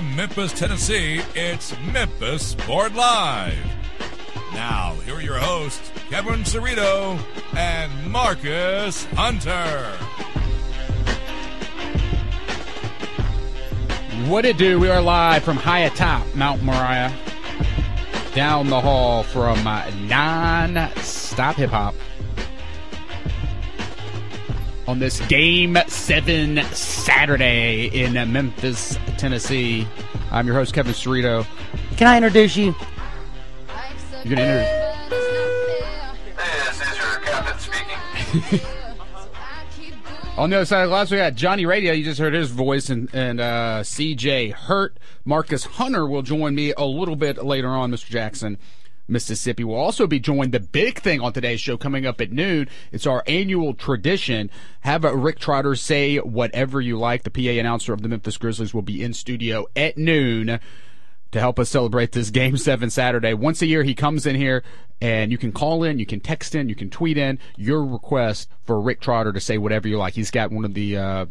From Memphis, Tennessee, it's Memphis Sport Live. Now, here are your hosts, Kevin Cerrito and Marcus Hunter. What it do? We are live from high atop Mount Moriah, down the hall from uh, non-stop hip hop. On this Game Seven Saturday in Memphis, Tennessee, I'm your host Kevin Cerrito. Can I introduce you? You're gonna introduce. This is your captain speaking. On the other side of the glass, we got Johnny Radio. You just heard his voice, and, and uh, CJ Hurt. Marcus Hunter will join me a little bit later on, Mr. Jackson. Mississippi will also be joined. The big thing on today's show coming up at noon. It's our annual tradition. Have Rick Trotter say whatever you like. The PA announcer of the Memphis Grizzlies will be in studio at noon to help us celebrate this Game 7 Saturday. Once a year, he comes in here and you can call in, you can text in, you can tweet in your request for Rick Trotter to say whatever you like. He's got one of the uh,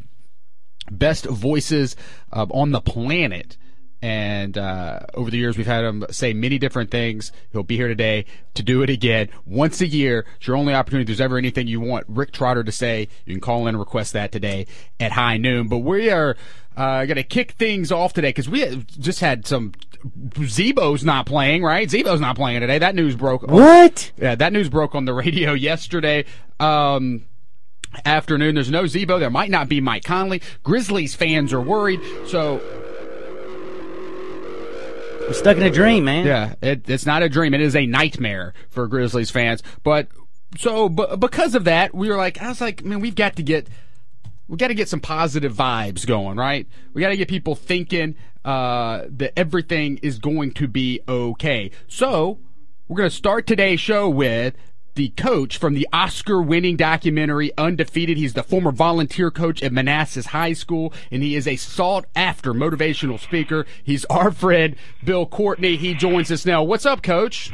best voices uh, on the planet. And uh, over the years, we've had him say many different things. He'll be here today to do it again. Once a year, it's your only opportunity. If there's ever anything you want Rick Trotter to say, you can call in and request that today at high noon. But we are uh, going to kick things off today because we just had some Z-Bo's not playing, right? Z-Bo's not playing today. That news broke. What? Yeah, that news broke on the radio yesterday. Um, afternoon. There's no Z-Bo. There might not be Mike Conley. Grizzlies fans are worried. So Stuck in a dream, man. yeah, it, it's not a dream. It is a nightmare for Grizzlies fans. But so, but because of that, we were like, I was like, man, we've got to get, we got to get some positive vibes going, right? We got to get people thinking uh, that everything is going to be okay. So we're going to start today's show with the coach from the Oscar winning documentary Undefeated. He's the former volunteer coach at Manassas High School, and he is a sought after motivational speaker. He's our friend, Bill Courtney. He joins us now. What's up, coach?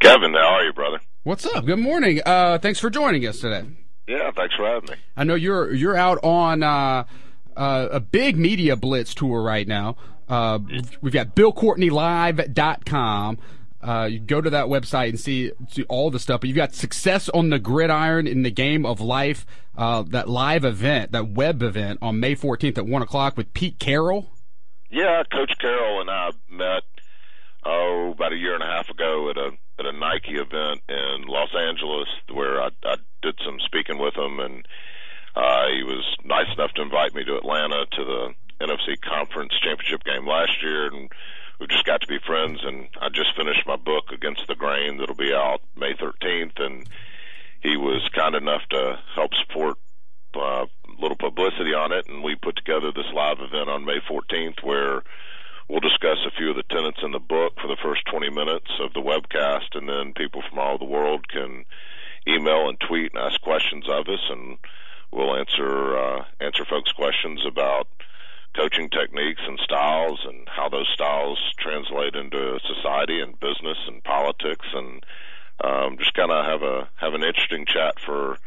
Kevin, how are you, brother? What's up? Good morning. Uh, thanks for joining us today. Yeah, thanks for having me. I know you're you're out on uh, uh, a big media blitz tour right now. Uh, we've got BillCourtneyLive.com. Uh, you go to that website and see, see all the stuff. But you've got Success on the Gridiron in the Game of Life, uh, that live event, that web event on May 14th at 1 o'clock with Pete Carroll. Yeah, Coach Carroll and I met oh about a year and a half ago at a at a Nike event in Los Angeles where I, I did some speaking with him, and uh, he was nice enough to invite me to Atlanta to the NFC Conference Championship game last year, and we just got to be friends. And I just finished my book Against the Grain that'll be out May 13th, and he was kind enough to help support uh, little publicity on it, and we put together this live event on May 14th where we'll discuss a few of the tenets in the book for the first 20 minutes of the webcast, and then people from all over the world can email and tweet and ask questions of us, and we'll answer uh, answer folks' questions about coaching techniques and styles and how those styles translate into society and business and politics, and um, just kind of have a have an interesting chat for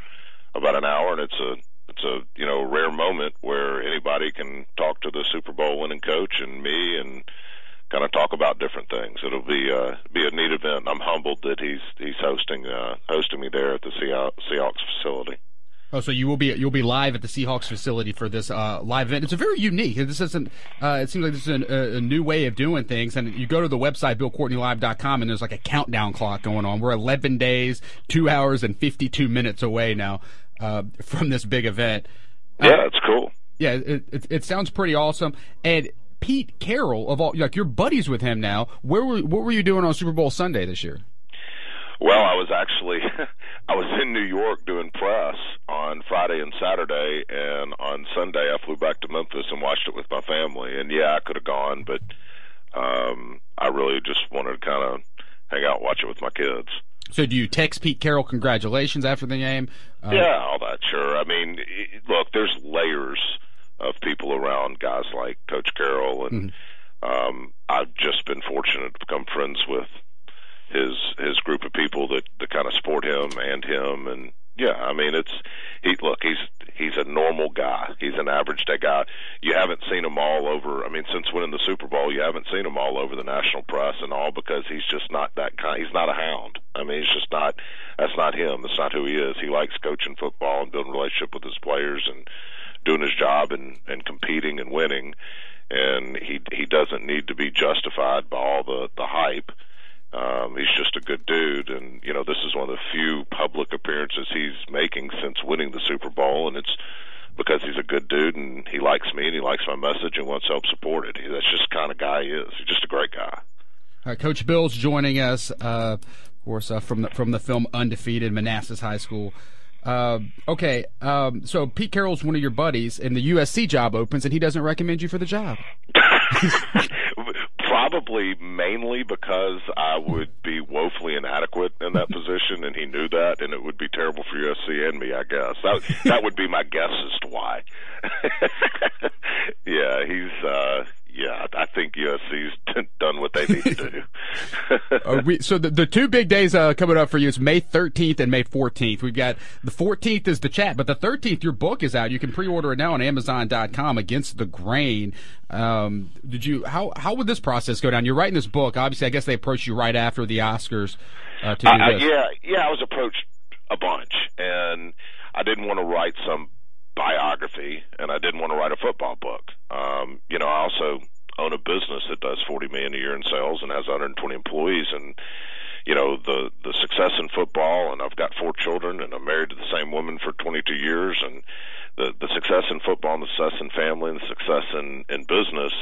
about an hour, and it's a it's a you know rare moment where anybody can talk to the Super Bowl winning coach and me and kind of talk about different things. It'll be uh, be a neat event. I'm humbled that he's he's hosting uh, hosting me there at the Seahawks, Seahawks facility. Oh, so you will be you'll be live at the Seahawks facility for this uh, live event. It's a very unique. This isn't. Uh, it seems like this is a, a new way of doing things. And you go to the website BillCourtneyLive.com, and there's like a countdown clock going on. We're 11 days, two hours, and 52 minutes away now uh, from this big event. Uh, Yeah, it's cool. yeah, it, it, it sounds pretty awesome. And Pete Carroll of all, like you're buddies with him now. Where were what were you doing on Super Bowl Sunday this year? Well, I was actually I was in New York doing press on Friday and Saturday, and on Sunday I flew back to Memphis and watched it with my family. And yeah, I could have gone, but um, I really just wanted to kind of hang out, and watch it with my kids. So do you text Pete Carroll congratulations after the game? Uh, Yeah, all that. Sure. I mean, look, there's layers of people around guys like Coach Carroll, and um, I've just been fortunate to become friends with his his group of people that that kind of support him and him, and yeah, I mean, it's he. Look, he's He's a normal guy. He's an average day guy. You haven't seen him all over. I mean, since winning the Super Bowl, you haven't seen him all over the national press and all because he's just not that kind. He's not a hound. I mean, he's just not. That's not him. That's not who he is. He likes coaching football and building relationship with his players and doing his job and and competing and winning. And he he doesn't need to be justified by all the the hype. Um, he's just a good dude, and you know this is one of the few public appearances he's making since winning the Super Bowl, and it's because he's a good dude and he likes me and he likes my message and wants help support it. That's just the kind of guy he is. He's just a great guy. All right, Coach Bill's joining us, uh, of course, uh, from the from the film Undefeated, Manassas High School. Uh, okay, um, so Pete Carroll's one of your buddies, and the USC job opens, and he doesn't recommend you for the job. Probably mainly because I would be woefully inadequate in that position, and he knew that, and it would be terrible for USC and me. I guess that that would be my guess as to why. yeah, he's uh, yeah, I think USC's done what they need to do. uh, we, so the, the two big days uh, coming up for you is May 13th and May 14th. We've got the 14th is the chat, but the 13th your book is out. You can pre-order it now on Amazon.com. Against the Grain. Um, did you how how would this process go down? You're writing this book. Obviously, I guess they approached you right after the Oscars uh, to do uh, this. yeah, yeah, I was approached a bunch, and I didn't want to write some biography, and I didn't want to write a football book. Um, you know, I also own a business that does 40 million a year in sales and has 120 employees, and you know the the success in football, and I've got four children, and I'm married to the same woman for 22 years, and the the success in football, and the success in family, and the success in in business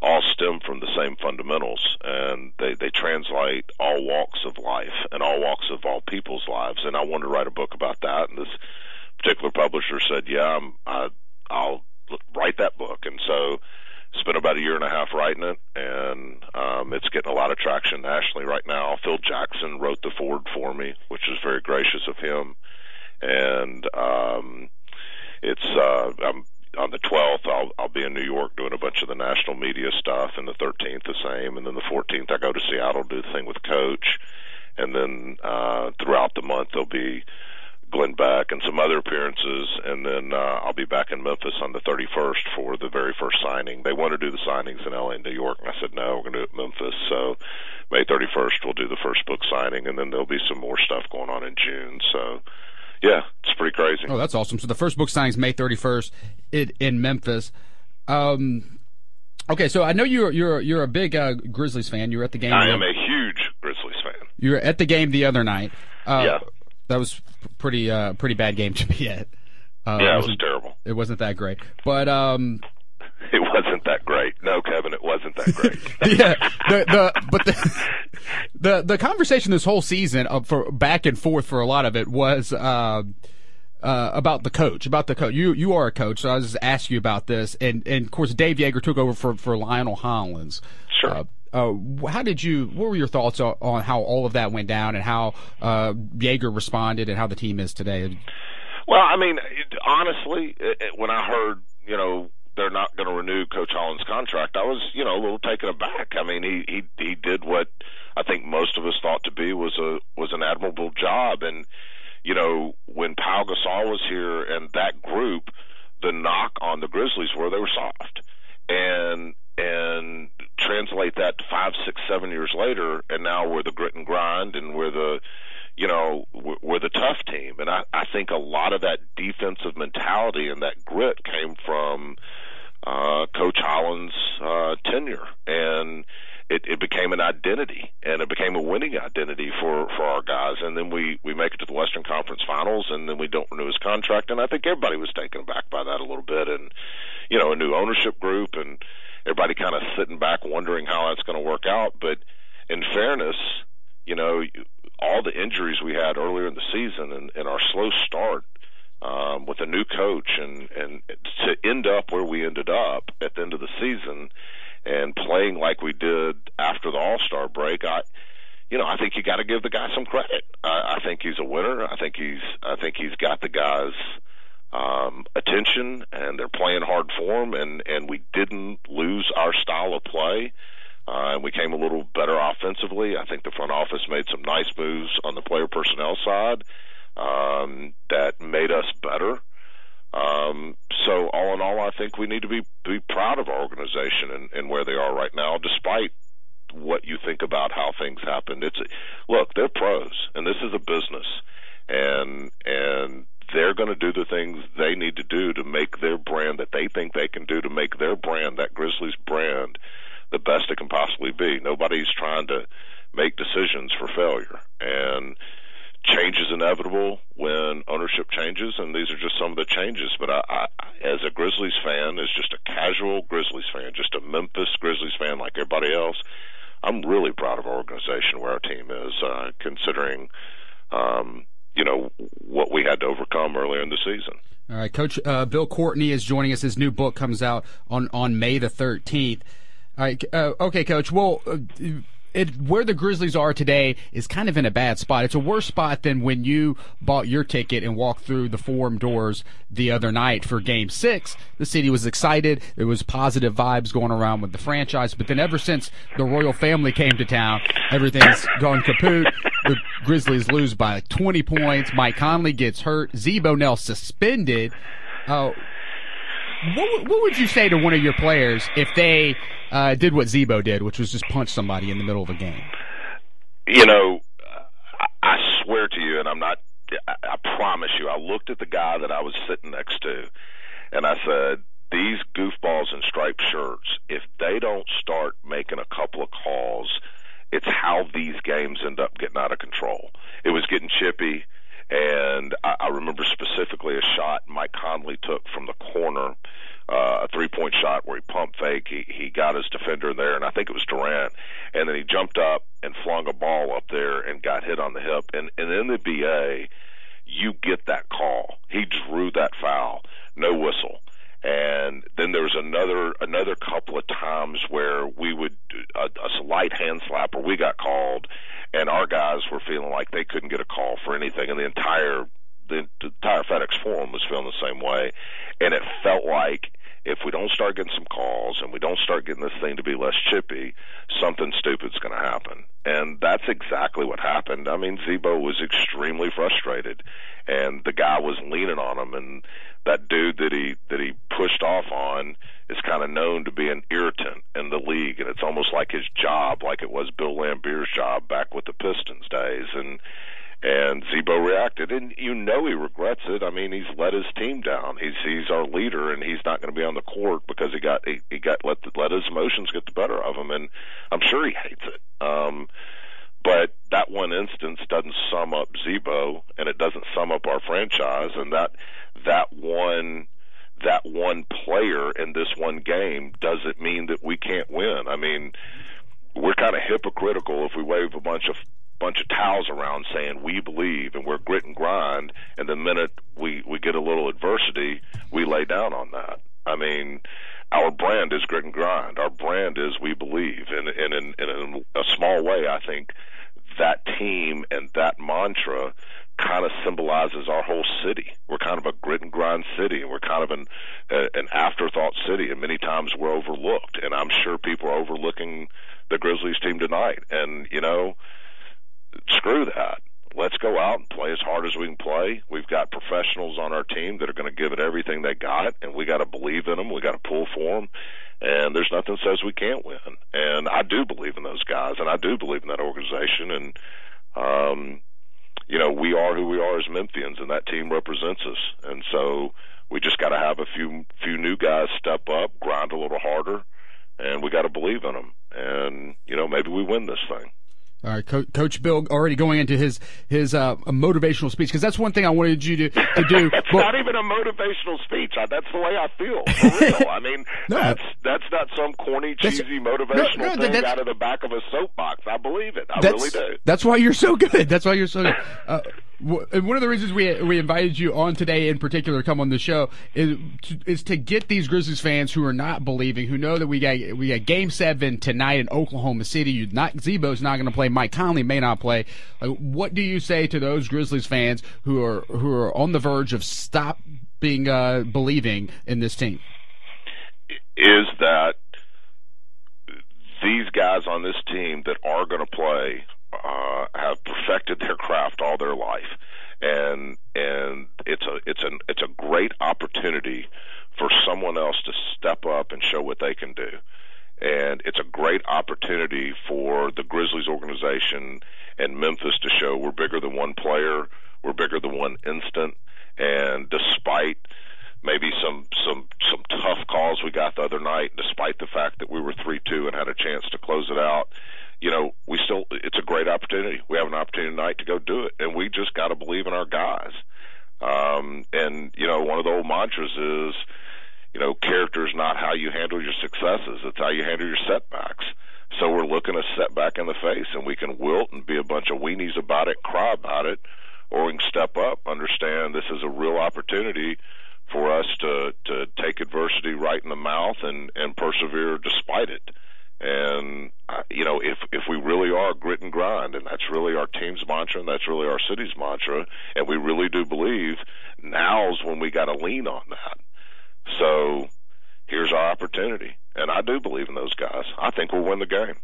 all stem from the same fundamentals, and they they translate all walks of life and all walks of all people's lives. And I wanted to write a book about that, and this particular publisher said, "Yeah, I'm, I, I'll write that book." And so, spent about a year and a half writing it, and um, it's getting a lot of traction nationally right now. Phil Jackson wrote the foreword for me, which was very gracious of him, and um, it's uh, I'm on the 12th, I'll I'll be in New York doing a bunch of the national media stuff, and the 13th the same, and then the 14th I go to Seattle do the thing with Coach, and then uh, throughout the month there'll be Glenn Beck and some other appearances, and then uh, I'll be back in Memphis on the 31st for the very first signing. They want to do the signings in LA and New York, and I said no, we're going to do it in Memphis. So May 31st we'll do the first book signing, and then there'll be some more stuff going on in June. So yeah, it's pretty crazy. Oh, that's awesome. So the first book signing is May 31st in, in Memphis. Um, okay, so I know you're you're you're a big uh, Grizzlies fan. You were at the game. I am a huge Grizzlies fan. You were at the game the other night. Uh, yeah that was pretty uh pretty bad game to be at. Uh, yeah, it was terrible. It wasn't that great, but um, it wasn't that great. No, Kevin, it wasn't that great. yeah, the the but the the the conversation this whole season uh, for back and forth for a lot of it was. Uh, uh, about the coach, about the coach. You you are a coach, so I was just ask you about this. And and of course, Dave Joerger took over for for Lionel Hollins. Sure. Uh, uh, how did you? What were your thoughts on, how all of that went down and how uh, Joerger responded and how the team is today? Well, I mean, honestly, it, when I heard, you know, they're not going to renew Coach Hollins' contract, I was, you know, a little taken aback. I mean, he he he did what I think most of us thought to be was a was an admirable job, and you know, when Pau Gasol was here and that group, the knock on the Grizzlies were they were soft, and and translate that five, six, seven years later, and now we're the grit and grind, and we're the, you know, we're, the tough team. And I, I think a lot of that defensive mentality and that grit came from uh, Coach Hollins' uh, tenure, and it, it became an identity, and it became a winning identity for for our guys. And then we we make it to the Western Conference Finals, and then we don't renew his contract. And I think everybody was taken aback by that a little bit, and you know, a new ownership group and everybody kind of sitting back wondering how that's going to work out. But in fairness, you know, all the injuries we had earlier in the season and, and our slow start um, with a new coach and and to end up where we ended up at the end of the season and playing like we did after the All Star break, I you know, I think you got to give the guy some credit. I, I think he's a winner. I think he's I think he's got the guys um, attention, and they're playing hard for him, and and we didn't lose our style of play. Uh, and we came a little better offensively. I think the front office made some nice moves on the player personnel side um, that made us better. Um, so all in all, I think we need to be be proud of our organization and, and where they are right now, despite what you think about how things happened. It's look, they're pros, and this is a business, and and they're going to do the things they need to do to make their brand that they think they can do to make their brand, that Grizzlies brand, the best it can possibly be. Nobody's trying to make decisions for failure, and change is inevitable when ownership changes, and these are just some of the changes. But I, I, as a Grizzlies fan, as just a casual Grizzlies fan, just a Memphis Grizzlies fan like everybody else, I'm really proud of our organization, where our team is, uh, considering, um, you know, what we had to overcome earlier in the season. All right, Coach uh, Bill Courtney is joining us. His new book comes out on on May the 13th. All right, uh, okay, Coach. Well. It, where the Grizzlies are today is kind of in a bad spot. It's a worse spot than when you bought your ticket and walked through the forum doors the other night for Game Six. The city was excited. There was positive vibes going around with the franchise. But then ever since the royal family came to town, everything's gone kaput. The Grizzlies lose by 20 points. Mike Conley gets hurt. Z-Bo Nell suspended. Uh, what, what would you say to one of your players if they uh, did what Z-Bo did, which was just punch somebody in the middle of a game? You know, I swear to you, and I'm not. I promise you, I looked at the guy that I was sitting next to, and I said, "These goofballs in striped shirts, if they don't start making a couple of calls, it's how these games end up getting out of control." It was getting chippy. And I, I remember specifically a shot Mike Conley took from the corner, uh, a three point shot where he pump fake. He, he got his defender there, and I think it was Durant. And then he jumped up and flung a ball up there and got hit on the hip. And, and in the NBA, you get that call. He drew that foul, no whistle and then there was another another couple of times where we would a, a slight hand slap or we got called and our guys were feeling like they couldn't get a call for anything. And the entire the, the entire FedEx Forum was feeling the same way. And it felt like if we don't start getting some calls and we don't start getting this thing to be less chippy, something stupid's going to happen. And that's exactly what happened. I mean, Z-Bo was extremely frustrated, and the guy was leaning on him, and that dude that he that he pushed off on is kind of known to be an irritant in the league, and it's almost like his job, like it was Bill Laimbeer's job back with the Pistons days, and and Z-Bo reacted, and you know he regrets it. I mean, he's let his team down. He's he's our leader, and he's not going to be on the court because he got he, he got let the, let his emotions get the better of him, and I'm sure he hates it. Um, but that one instance doesn't sum up Z-Bo, and it doesn't sum up our franchise, and that that one that one player in this one game doesn't mean that we can't win. I mean, we're kind of hypocritical if we wave a bunch of bunch of towels around saying we believe and we're grit and grind, and the minute we we get a little adversity, we lay down on that. I mean, our brand is grit and grind. Our brand is we believe, and, and in, in a small way, I think that team and that mantra kind of symbolizes our whole city. We're kind of a grit and grind city, and we're kind of an an afterthought city, and many times we're overlooked. And I'm sure people are overlooking the Grizzlies team tonight. And you know, screw that. Let's go out and play as hard as we can play. We've got professionals on our team that are going to give it everything they got, and we got to believe in them. We got to pull for them, and there's nothing says we can't win. And I do believe in those guys, and I do believe in that organization. And um, you know, we are who we are as Memphians, and that team represents us. And so we just got to have a few few new guys step up, grind a little harder, and we got to believe in them. And you know, maybe we win this thing. All right, Co- Coach Bill already going into his his uh, motivational speech because that's one thing I wanted you to, to do. it's but, not even a motivational speech. that's the way I feel. For real. I mean, no, that's that's not some corny, cheesy motivational no, no, thing out of the back of a soapbox. I believe it. I really do. That's why you're so good. That's why you're so good. Uh, and one of the reasons we we invited you on today, in particular, come on the show is to, is to get these Grizzlies fans who are not believing, who know that we got we got Game Seven tonight in Oklahoma City. You not Z-Bo's not going to play. Mike Conley may not play. What do you say to those Grizzlies fans who are who are on the verge of stop being uh, believing in this team? Is that these guys on this team that are going to play uh, have perfected their craft all their life, and and it's a it's an it's a great opportunity for someone else to step up and show what they can do. And it's a great opportunity for the Grizzlies organization and Memphis to show we're bigger than one player, we're bigger than one instant, and despite maybe some some some tough calls we got the other night, despite the fact that we were three two and had a chance to close it out. You know, we still it's a great opportunity. We have an opportunity tonight to go do it, and we just got to believe in our guys. Um, and you know, one of the old mantras is, you know, character is not how you handle your successes; it's how you handle your setbacks. So we're looking a setback in the face, and we can wilt and be a bunch of weenies about it, cry about it, or we can step up, understand this is a real opportunity for us to to take adversity right in the mouth and and persevere despite it. And uh, you know, if if we really are grit and grind, and that's really our team's mantra, and that's really our city's mantra, and we really do believe now's when we got to lean on that. So here's our opportunity, and I do believe in those guys. I think we'll win the game.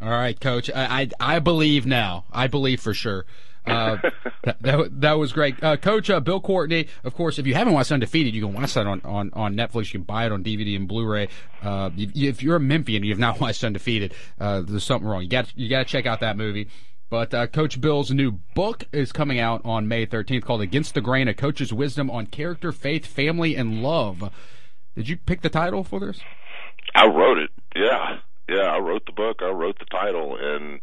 All right, Coach. I I, I believe now. I believe for sure. Uh, that, that, that, was great. Uh, Coach uh, Bill Courtney, of course, if you haven't watched Undefeated, you can watch that on, on, on Netflix. You can buy it on DVD and Blu-ray. Uh, if you're a Memphian and you have not watched Undefeated, uh, there's something wrong. You got you got to check out that movie. But uh, Coach Bill's new book is coming out on May 13th called Against the Grain, A Coach's Wisdom on Character, Faith, Family, and Love. Did you pick the title for this? I wrote it. Yeah. Yeah, I wrote the book. I wrote the title. And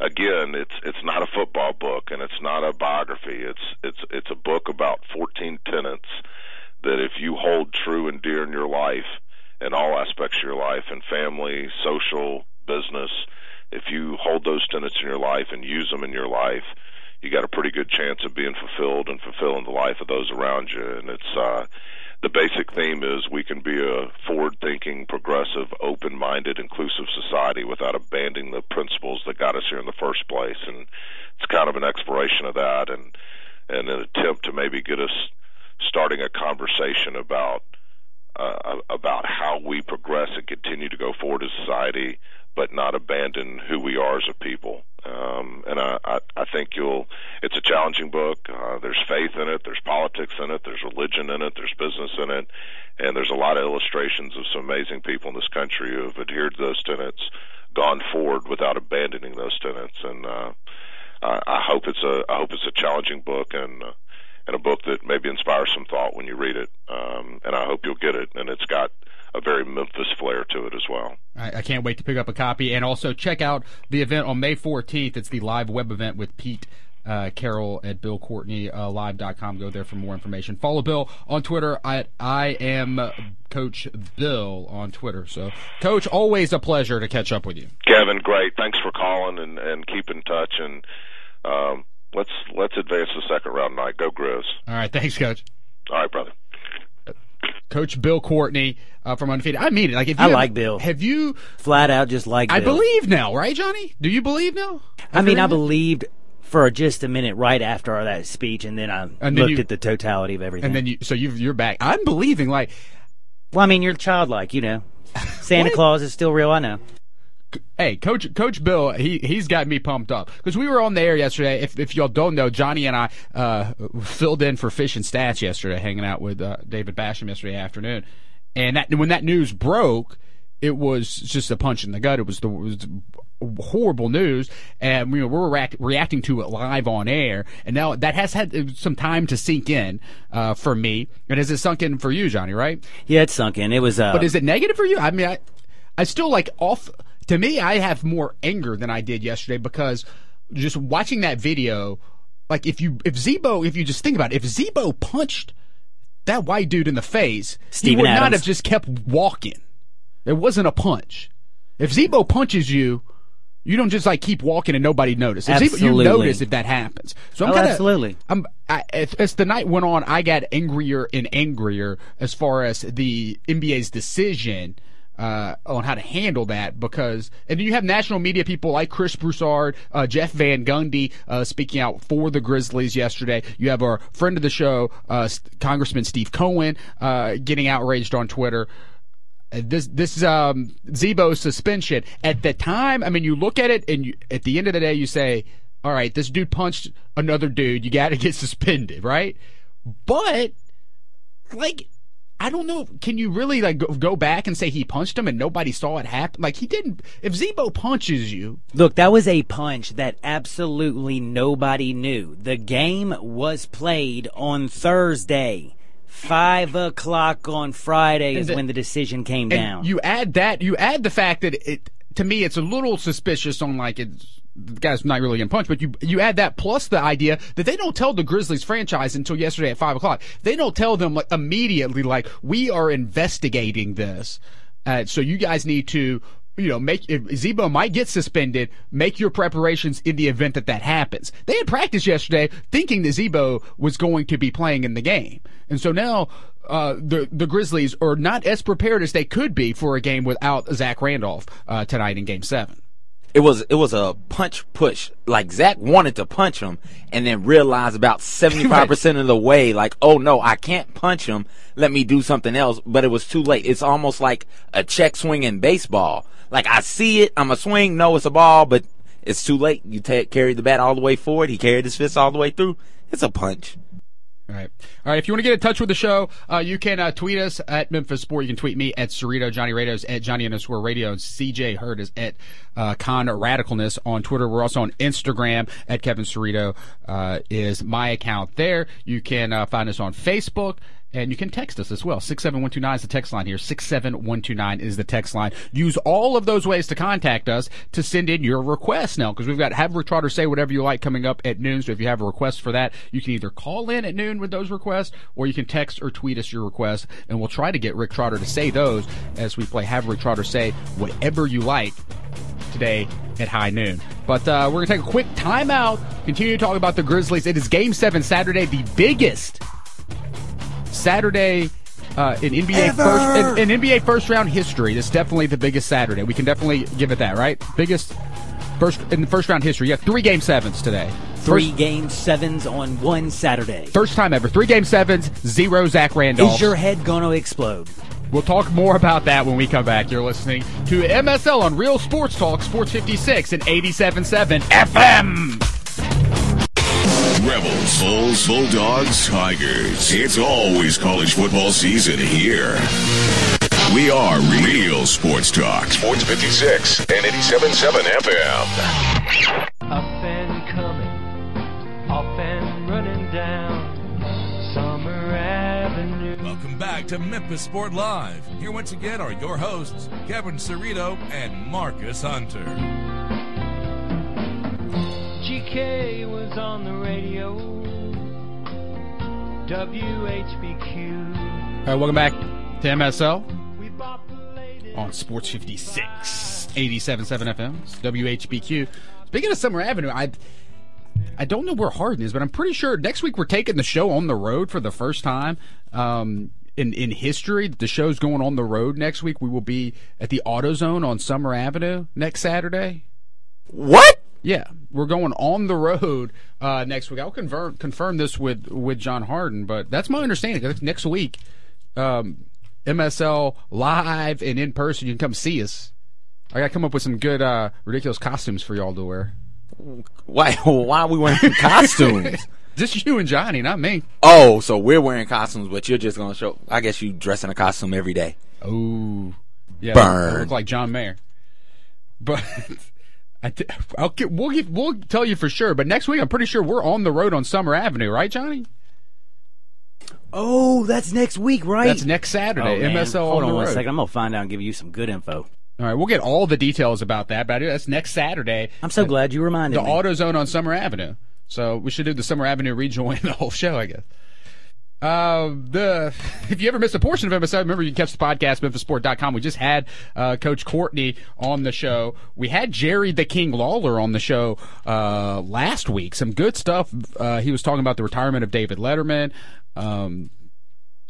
again, it's it's not a football book and it's not a biography. It's it's it's a book about 14 tenets that if you hold true and dear in your life, in all aspects of your life, in family, social, business, if you hold those tenets in your life and use them in your life, you got a pretty good chance of being fulfilled and fulfilling the life of those around you. And it's uh the basic theme is we can be a forward thinking, progressive, open minded, inclusive society without abandoning the principles that got us here in the first place. And it's kind of an exploration of that and, and an attempt to maybe get us starting a conversation about uh, about how we progress and continue to go forward as society, but not abandon who we are as a people. Um, and I, I, I think you'll. It's a challenging book. Uh, there's faith in it. There's politics in it. There's religion in it. There's business in it, and there's a lot of illustrations of some amazing people in this country who have adhered to those tenets, gone forward without abandoning those tenets. And uh, I, I hope it's a. I hope it's a challenging book and. Uh, and a book that maybe inspires some thought when you read it. Um, and I hope you'll get it. And it's got a very Memphis flair to it as well. I, I, can't wait to pick up a copy and also check out the event on May 14th. It's the live web event with Pete. Uh, Carroll at BillCourtneyLive.com. Uh, Go there for more information. Follow Bill on Twitter at I am Coach Bill on Twitter. So, Coach, always a pleasure to catch up with you. Kevin, great. Thanks for calling and, and keep in touch. And um, let's let's advance the second round tonight. Go Grizz. All right, thanks, Coach. All right, brother. Coach Bill Courtney uh, from Undefeated. I mean it. Like if you I have, like Bill. Have you flat out just like? I Bill. believe now, right, Johnny? Do you believe now? I mean, I believed for just a minute right after that speech, and then I and looked you, at the totality of everything. And then you, so you you're back. I'm believing. Like, well, I mean, you're childlike, you know. Santa Claus is still real. I know hey, Coach Coach Bill, he he's got me pumped up because we were on the air yesterday. If if y'all don't know, Johnny and I uh, filled in for Fish and Stats yesterday, hanging out with uh, David Basham yesterday afternoon, and that when that news broke, it was just a punch in the gut. It was the it was horrible news, and we were react, reacting to it live on air, and now that has had some time to sink in uh, for me. And has it sunk in for you, Johnny? Right? Yeah, it's sunk in. It was. Uh, but is it negative for you? I mean, I, I still like off to me, I have more anger than I did yesterday because just watching that video, like if you if Z-Bo, if you just think about it, if Z-Bo punched that white dude in the face, Steven he would Adams. not have just kept walking. It wasn't a punch. If Z-Bo punches you, you don't just like keep walking and nobody notices. Absolutely. You notice if that happens. So I'm oh, kind of absolutely. I'm I, as, as the night went on, I got angrier and angrier as far as the NBA's decision uh, on how to handle that because, and you have national media people like Chris Broussard, uh, Jeff Van Gundy uh, speaking out for the Grizzlies yesterday. You have our friend of the show, uh, Congressman Steve Cohen, uh, getting outraged on Twitter. This this um, Z-Bo suspension at the time. I mean, you look at it, and you, at the end of the day, you say, all right, this dude punched another dude. You got to get suspended, right? But like I don't know. Can you really like go, back and say he punched him and nobody saw it happen? Like he didn't. If Z-Bo punches you, look, that was a punch that absolutely nobody knew. The game was played on Thursday. Five o'clock on Friday is the, when the decision came down. You add that. You add the fact that it. To me, it's a little suspicious on like it's the guy's not really in punch, but you you add that plus the idea that they don't tell the Grizzlies franchise until yesterday at five o'clock. They don't tell them like immediately like we are investigating this, uh, so you guys need to you know, make if Z-Bo might get suspended. Make your preparations in the event that that happens. They had practice yesterday, thinking that Z-Bo was going to be playing in the game, and so now uh, the the Grizzlies are not as prepared as they could be for a game without Zach Randolph uh, tonight in Game Seven it was it was a punch push. Like Zach wanted to punch him, and then realized about seventy five percent of the way, like, oh no, I can't punch him. Let me do something else. But it was too late. It's almost like a check swing in baseball. Like I see it, I'm a swing. No, it's a ball, but it's too late. You carry the bat all the way forward. He carried his fist all the way through. It's a punch. All right. All right. If you want to get in touch with the show, uh, you can uh, tweet us at Memphis Sport. You can tweet me at Cerrito. Johnny Radios at Johnny underscore radio. And CJ Hurd is at uh, Con Radicalness on Twitter. We're also on Instagram at Kevin Cerrito uh, is my account there. You can uh, find us on Facebook and you can text us as well. 67129 is the text line here. 67129 is the text line. Use all of those ways to contact us to send in your requests now, because we've got Have Rick Trotter Say Whatever You Like coming up at noon. So if you have a request for that, you can either call in at noon with those requests, or you can text or tweet us your requests, and we'll try to get Rick Trotter to say those as we play Have Rick Trotter Say Whatever You Like today at high noon. But uh, we're going to take a quick timeout, continue to talk about the Grizzlies. It is Game 7 Saturday, the biggest Saturday uh, in NBA first in, in, NBA first round history. This is definitely the biggest Saturday. We can definitely give it that, right? Biggest first in the first round history. You have three game sevens today. Three first, game sevens on one Saturday. First time ever. Three game sevens, zero Zach Randolph. Is your head gonna explode? We'll talk more about that when we come back. You're listening to MSL on Real Sports Talk, Sports 56 and 87.7 FM. Rebels, Bulls, Bulldogs, Tigers. It's always college football season here. We are Real Sports Talk. Sports 56 and 87.7 FM. Up and coming, off and running down Summer Avenue. Welcome back to Memphis Sport Live. Here once again are your hosts, Kevin Cerrito and Marcus Hunter. GK was on the radio. WHBQ. All right, welcome back to MSL on Sports 56, 87.7 FM, WHBQ. Speaking of Summer Avenue, I I don't know where Hardin is, but I'm pretty sure next week we're taking the show on the road for the first time. Um, in, in history, the show's going on the road next week. We will be at the AutoZone on Summer Avenue next Saturday. What? Yeah, we're going on the road uh, next week. I'll confirm confirm this with with John Harden, but that's my understanding. Next week, um, MSL live and in person. You can come see us. I got to come up with some good uh, ridiculous costumes for y'all to wear. Why? Why are we wearing costumes? just you and Johnny, not me. Oh, so we're wearing costumes, but you're just gonna show. I guess you dress in a costume every day. Oh, yeah, burn. I look like John Mayer, but. I th- I'll get, we'll get, we'll tell you for sure. But next week, I'm pretty sure we're on the road on Summer Avenue, right, Johnny? Oh, that's next week, right? That's next Saturday. Oh, MSL Hold on, on one second. I'm gonna find out and give you some good info. All right, we'll get all the details about that. But that's next Saturday. I'm so glad you reminded the me. The AutoZone on Summer Avenue. So we should do the Summer Avenue rejoin the whole show, I guess. Uh, the if you ever miss a portion of MSL, remember you can catch the podcast memphisport.com. We just had uh, Coach Courtney on the show. We had Jerry the King Lawler on the show uh, last week. Some good stuff. Uh, he was talking about the retirement of David Letterman, um,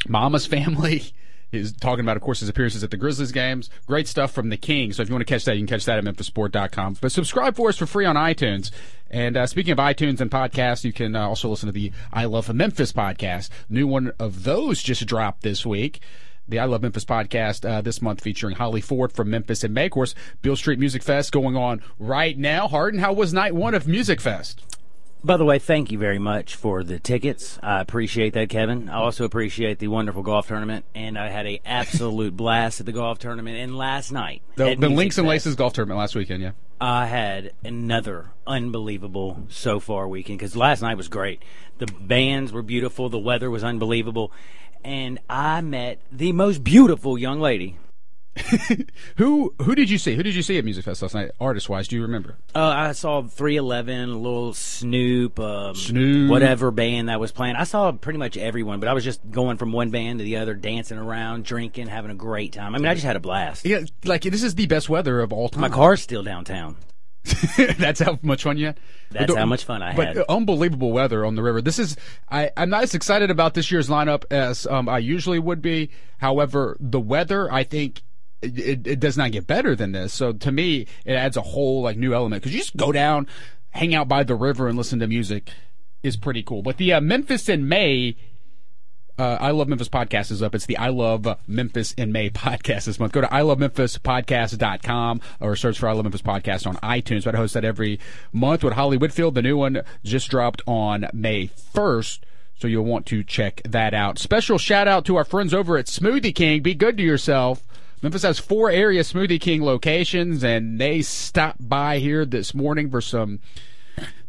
Mama's family. He's talking about, of course, his appearances at the Grizzlies games. Great stuff from the King. So if you want to catch that, you can catch that at memphisport.com. But subscribe for us for free on iTunes. And uh, speaking of iTunes and podcasts, you can uh, also listen to the I Love Memphis podcast. New one of those just dropped this week. the I Love Memphis podcast uh, this month featuring Holly Ford from Memphis in May. Of course, Beale Street Music Fest going on right now. Harden, how was night one of Music Fest? By the way, thank you very much for the tickets. I appreciate that, Kevin. I also appreciate the wonderful golf tournament, and I had a absolute blast at the golf tournament. And last night, The, the Links and Laces golf tournament last weekend, yeah. I had another unbelievable so far weekend because last night was great. The bands were beautiful, the weather was unbelievable, and I met the most beautiful young lady. Who who did you see? Who did you see at Music Fest last night, artist wise? Do you remember? Uh, I saw 311, a little Snoop, um, Snoop. whatever band that was playing. I saw pretty much everyone, but I was just going from one band to the other, dancing around, drinking, having a great time. I mean, I just had a blast. Yeah, like this is the best weather of all time. My car's still downtown. That's how much fun you had. That's how much fun I but had. unbelievable weather on the river. This is I, I'm not as excited about this year's lineup as um, I usually would be. However, the weather I think it, it, does not get better than this. So to me, it adds a whole like new element because you just go down, hang out by the river, and listen to music is pretty cool. But the uh, Memphis in May. Uh, I Love Memphis podcast is up. It's the I Love Memphis in May podcast this month. Go to ilovememphispodcast.com or search for I Love Memphis podcast on iTunes. But I host that every month with Holly Whitfield. The new one just dropped on May 1st. So you'll want to check that out. Special shout out to our friends over at Smoothie King. Be good to yourself. Memphis has four area Smoothie King locations, and they stopped by here this morning for some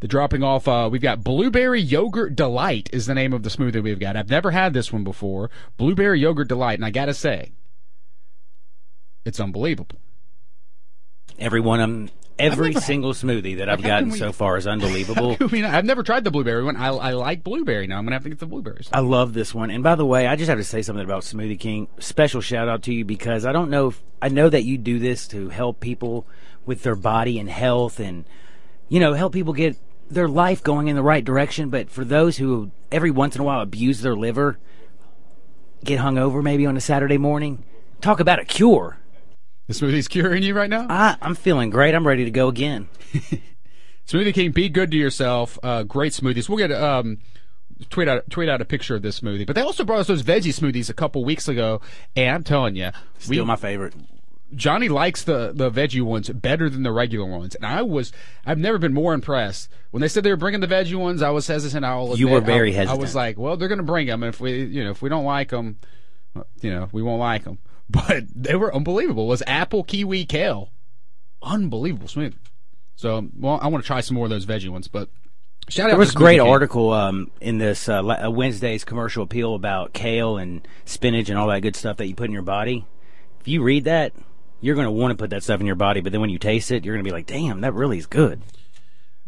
the dropping off. Uh, we've got Blueberry Yogurt Delight is the name of the smoothie we've got. I've never had this one before. Blueberry Yogurt Delight, and I gotta say, it's unbelievable. Every one of 'em- every single smoothie that I've gotten we- so far is unbelievable. I mean, I've never tried the blueberry one. I, I like blueberry now. I'm gonna have to get the blueberries. I love this one. And by the way, I just have to say something about Smoothie King. Special shout out to you because I don't know if I know that you do this to help people with their body and health and you know, help people get their life going in the right direction, but for those who every once in a while abuse their liver, get hung over maybe on a Saturday morning, talk about a cure. The smoothie's curing you right now. I, I'm feeling great. I'm ready to go again. Smoothie King, be good to yourself. Uh, great smoothies. We'll get um, tweet out tweet out a picture of this smoothie. But they also brought us those veggie smoothies a couple weeks ago, and I'm telling you, Still my favorite. Johnny likes the the veggie ones better than the regular ones, and I was I've never been more impressed. When they said they were bringing the veggie ones, I was hesitant. I'll You were very I, I was like, well, they're going to bring them, and if we you know if we don't like them, you know we won't like them. But they were unbelievable. It was apple, kiwi, kale, unbelievable smoothie. So well, I want to try some more of those veggie ones, but. Shout out There was a great article um, in this uh, uh, Wednesday's commercial appeal about kale and spinach and all that good stuff that you put in your body. If you read that, you're going to want to put that stuff in your body, but then when you taste it, you're going to be like, "Damn, that really is good."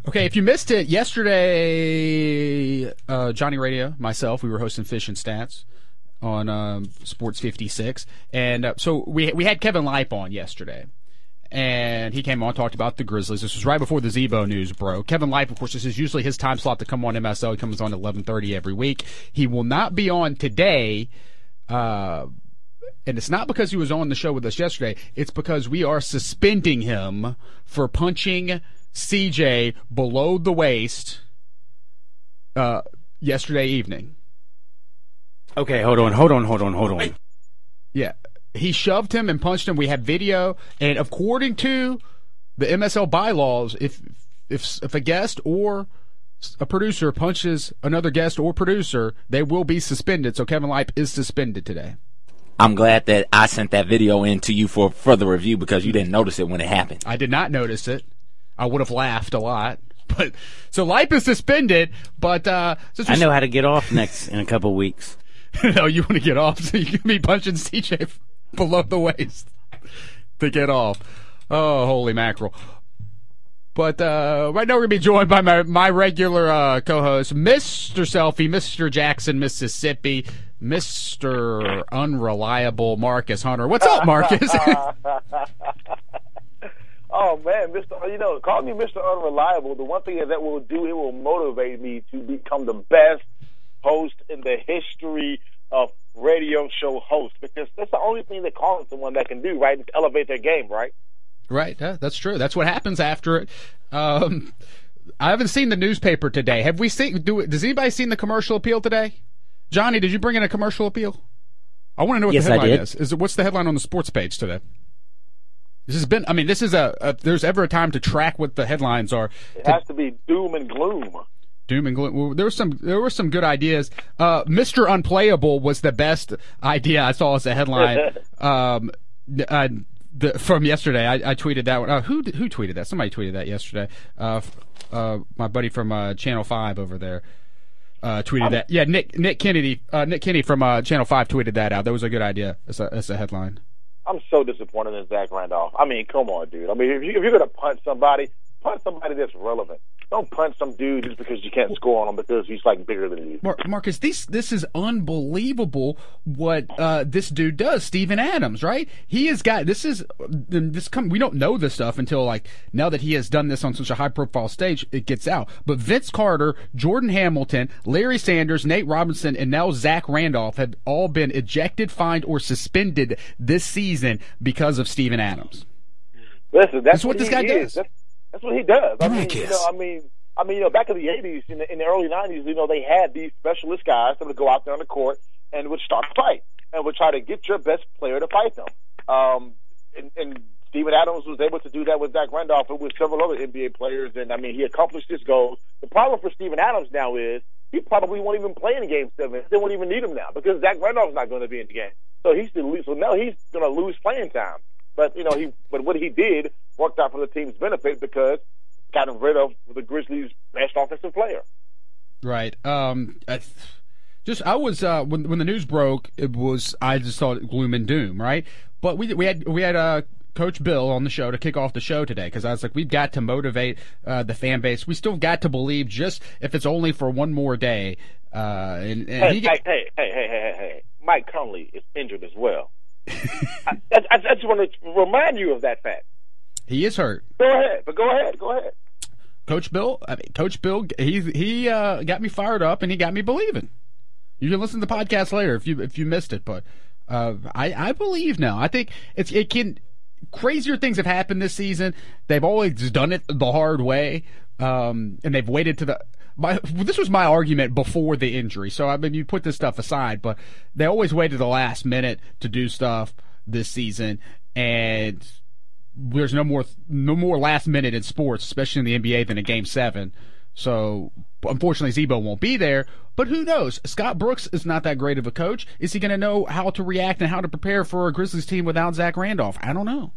Okay, if you missed it yesterday, uh, Johnny Radio, myself, we were hosting Fish and Stats on um, Sports 56, and uh, so we we had Kevin Lipe on yesterday. And he came on, talked about the Grizzlies. This was right before the Z-Bo news broke. Kevin Lipe, of course, this is usually his time slot to come on MSL. He comes on at 11:30 every week. He will not be on today. Uh, and it's not because he was on the show with us yesterday. It's because we are suspending him for punching CJ below the waist uh, yesterday evening. Okay, hold on, hold on, hold on, hold on. Yeah, he shoved him and punched him. We have video, and according to the MSL bylaws, if if if a guest or a producer punches another guest or producer, they will be suspended. So Kevin Lipe is suspended today. I'm glad that I sent that video in to you for further review because you didn't notice it when it happened. I did not notice it. I would have laughed a lot. But so Lipe is suspended, but uh since I know how to get off next in a couple weeks. no, you want to get off so you can be punching CJ below the waist to get off. Oh, holy mackerel. But uh, right now we're gonna be joined by my my regular uh, co-host, Mr. Selfie, Mr. Jackson, Mississippi, Mr. Unreliable Marcus Hunter. What's up, Marcus? Oh man, Mr. You know, call me Mr. Unreliable. The one thing that will do, it will motivate me to become the best host in the history of radio show hosts because that's the only thing that calling someone that can do, right? Is elevate their game, right? right, yeah, that's true. That's what happens after it. Um, I haven't seen the newspaper today. Have we seen? Do does anybody seen the commercial appeal today? Johnny, did you bring in a commercial appeal? I want to know what Yes, the headline is. Is it what's the headline on the sports page today? This has been. I mean, this is a. a there's ever a time to track what the headlines are. It has to be doom and gloom. Doom and gloom. Well, there was some. There were some good ideas. Uh, Mr. Unplayable was the best idea I saw as a headline. um, uh, the, from yesterday, I, I tweeted that one. Uh, who who tweeted that? Somebody tweeted that yesterday. Uh, uh, my buddy from uh, Channel Five over there. Uh, tweeted that. Yeah, Nick Nick Kennedy. Uh, Nick Kennedy from uh, Channel Five tweeted that out. That was a good idea. As a, as a headline. I'm so disappointed in Zach Randolph. I mean, come on, dude. I mean, if, you, if you're going to punch somebody, punch somebody that's relevant. Don't punch some dude just because you can't score on him because he's like bigger than you. Mar- Marcus, this this is unbelievable what uh, this dude does. Steven Adams, right? He has got this is this come. We don't know this stuff until like now that he has done this on such a high profile stage, it gets out. But Vince Carter, Jordan Hamilton, Larry Sanders, Nate Robinson, and now Zach Randolph have all been ejected, fined, or suspended this season because of Steven Adams. Listen, that's, That's what what this guy is. does. That's, that's what he does. I mean, you know, I mean, I mean, you know, back in the '80s, in the, in the early '90s, you know, they had these specialist guys that would go out there on the court and would start a fight and would try to get your best player to fight them. Um, and, and Steven Adams was able to do that with Zach Randolph and with several other NBA players. And I mean, he accomplished his goal. The problem for Steven Adams now is he probably won't even play in Game Seven. They won't even need him now because Zach Randolph's not going to be in the game. So he's still, so now he's going to lose playing time. But you know, he but what he did worked out for the team's benefit because got him rid of the Grizzlies' best offensive player. Right. Um. I, just I was uh when when the news broke, it was I just thought gloom and doom, right? But we we had we had uh Coach Bill on the show to kick off the show today because I was like, we've got to motivate uh, the fan base. We still got to believe, just if it's only for one more day. Uh, and, and Hey, he hey, get, hey, hey, hey, hey, hey, hey! Mike Conley is injured as well. I, I, I just want to remind you of that fact. He is hurt. Go ahead, but go ahead, go ahead. Coach Bill, I mean, Coach Bill, he he uh, got me fired up and he got me believing. You can listen to the podcast later if you if you missed it, but uh, I I believe now. I think it's it can crazier things have happened this season. They've always done it the hard way, um, and they've waited to the. My, this was my argument before the injury. So I mean, you put this stuff aside, but they always waited the last minute to do stuff this season, and there's no more no more last minute in sports, especially in the NBA, than a game seven. So unfortunately, Z-Bo won't be there. But who knows? Scott Brooks is not that great of a coach. Is he going to know how to react and how to prepare for a Grizzlies team without Zach Randolph? I don't know.